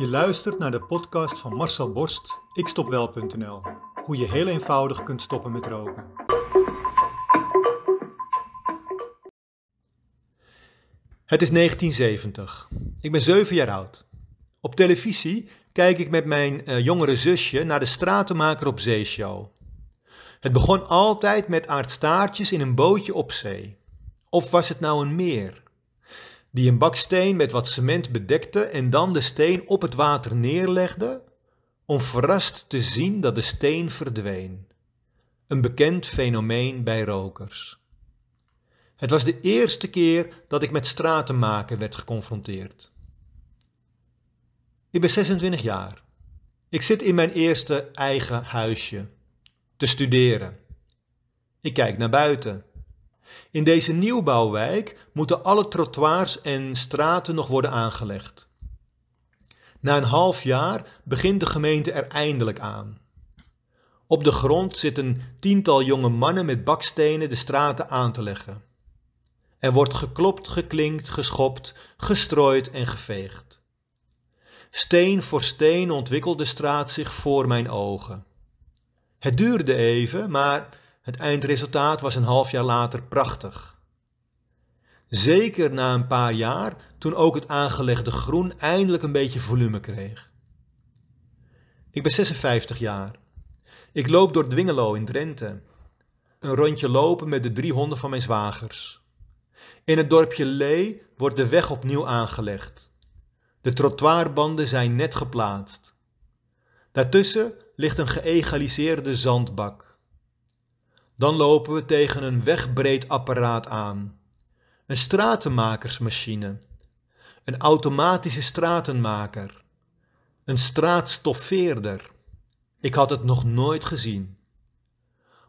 Je luistert naar de podcast van Marcel Borst, ikstopwel.nl. Hoe je heel eenvoudig kunt stoppen met roken. Het is 1970. Ik ben 7 jaar oud. Op televisie kijk ik met mijn uh, jongere zusje naar de Stratenmaker op Zee show. Het begon altijd met aardstaartjes in een bootje op zee. Of was het nou een meer? Die een baksteen met wat cement bedekte en dan de steen op het water neerlegde, om verrast te zien dat de steen verdween. Een bekend fenomeen bij rokers. Het was de eerste keer dat ik met stratenmaken werd geconfronteerd. Ik ben 26 jaar. Ik zit in mijn eerste eigen huisje te studeren. Ik kijk naar buiten. In deze nieuwbouwwijk moeten alle trottoirs en straten nog worden aangelegd. Na een half jaar begint de gemeente er eindelijk aan. Op de grond zitten tiental jonge mannen met bakstenen de straten aan te leggen. Er wordt geklopt, geklinkt, geschopt, gestrooid en geveegd. Steen voor steen ontwikkelt de straat zich voor mijn ogen. Het duurde even, maar het eindresultaat was een half jaar later prachtig. Zeker na een paar jaar, toen ook het aangelegde groen eindelijk een beetje volume kreeg. Ik ben 56 jaar. Ik loop door Dwingelo in Drenthe. Een rondje lopen met de drie honden van mijn zwagers. In het dorpje Lee wordt de weg opnieuw aangelegd. De trottoirbanden zijn net geplaatst. Daartussen ligt een geëgaliseerde zandbak. Dan lopen we tegen een wegbreed apparaat aan. Een stratenmakersmachine. Een automatische stratenmaker. Een straatstoffeerder. Ik had het nog nooit gezien.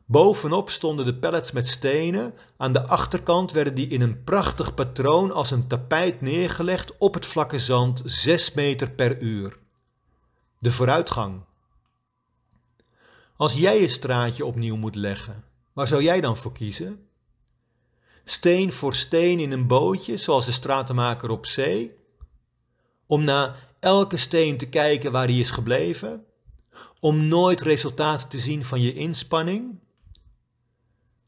Bovenop stonden de pallets met stenen, aan de achterkant werden die in een prachtig patroon als een tapijt neergelegd op het vlakke zand, 6 meter per uur. De vooruitgang. Als jij je straatje opnieuw moet leggen, waar zou jij dan voor kiezen? Steen voor steen in een bootje, zoals de stratenmaker op zee? Om na elke steen te kijken waar hij is gebleven? Om nooit resultaten te zien van je inspanning?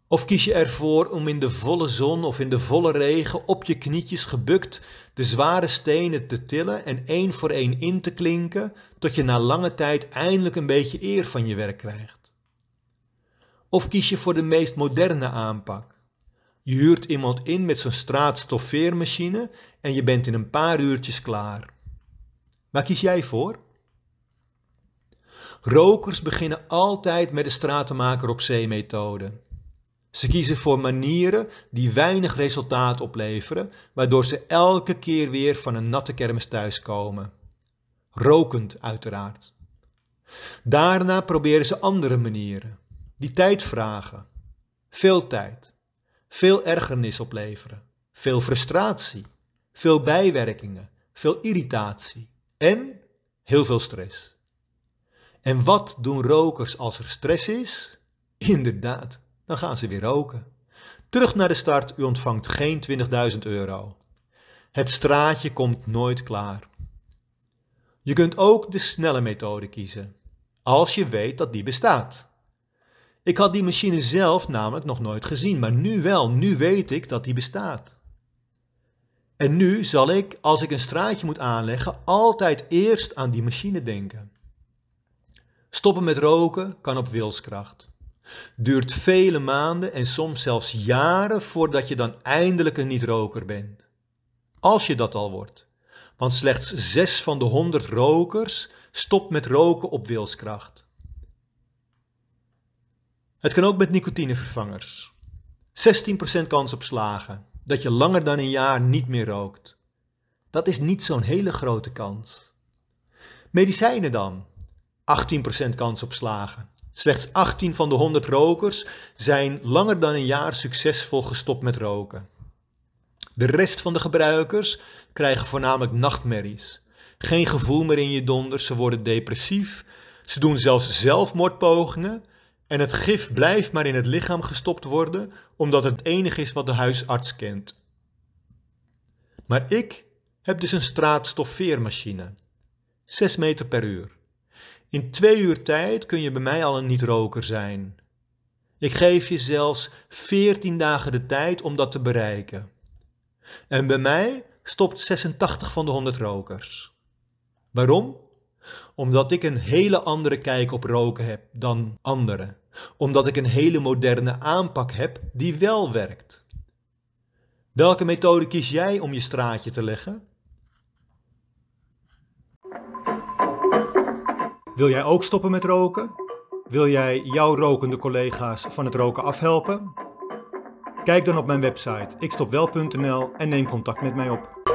Of kies je ervoor om in de volle zon of in de volle regen op je knietjes gebukt de zware stenen te tillen en één voor één in te klinken, tot je na lange tijd eindelijk een beetje eer van je werk krijgt? Of kies je voor de meest moderne aanpak? Je huurt iemand in met zo'n straatstoffeermachine en je bent in een paar uurtjes klaar. Waar kies jij voor? Rokers beginnen altijd met de stratenmaker op zee methode. Ze kiezen voor manieren die weinig resultaat opleveren, waardoor ze elke keer weer van een natte kermis thuiskomen. Rokend uiteraard. Daarna proberen ze andere manieren, die tijd vragen. Veel tijd, veel ergernis opleveren, veel frustratie, veel bijwerkingen, veel irritatie en heel veel stress. En wat doen rokers als er stress is? Inderdaad, dan gaan ze weer roken. Terug naar de start, u ontvangt geen 20.000 euro. Het straatje komt nooit klaar. Je kunt ook de snelle methode kiezen, als je weet dat die bestaat. Ik had die machine zelf namelijk nog nooit gezien, maar nu wel, nu weet ik dat die bestaat. En nu zal ik, als ik een straatje moet aanleggen, altijd eerst aan die machine denken. Stoppen met roken kan op wilskracht. Duurt vele maanden en soms zelfs jaren voordat je dan eindelijk een niet-roker bent. Als je dat al wordt. Want slechts 6 van de 100 rokers stopt met roken op wilskracht. Het kan ook met nicotinevervangers. 16% kans op slagen, dat je langer dan een jaar niet meer rookt. Dat is niet zo'n hele grote kans. Medicijnen dan. 18% kans op slagen. Slechts 18 van de 100 rokers zijn langer dan een jaar succesvol gestopt met roken. De rest van de gebruikers krijgen voornamelijk nachtmerries. Geen gevoel meer in je donders, ze worden depressief, ze doen zelfs zelfmoordpogingen en het gif blijft maar in het lichaam gestopt worden omdat het enige is wat de huisarts kent. Maar ik heb dus een straatstoffeermachine. 6 meter per uur. In twee uur tijd kun je bij mij al een niet-roker zijn. Ik geef je zelfs 14 dagen de tijd om dat te bereiken. En bij mij stopt 86 van de 100 rokers. Waarom? Omdat ik een hele andere kijk op roken heb dan anderen. Omdat ik een hele moderne aanpak heb die wel werkt. Welke methode kies jij om je straatje te leggen? Wil jij ook stoppen met roken? Wil jij jouw rokende collega's van het roken afhelpen? Kijk dan op mijn website ikstopwel.nl en neem contact met mij op.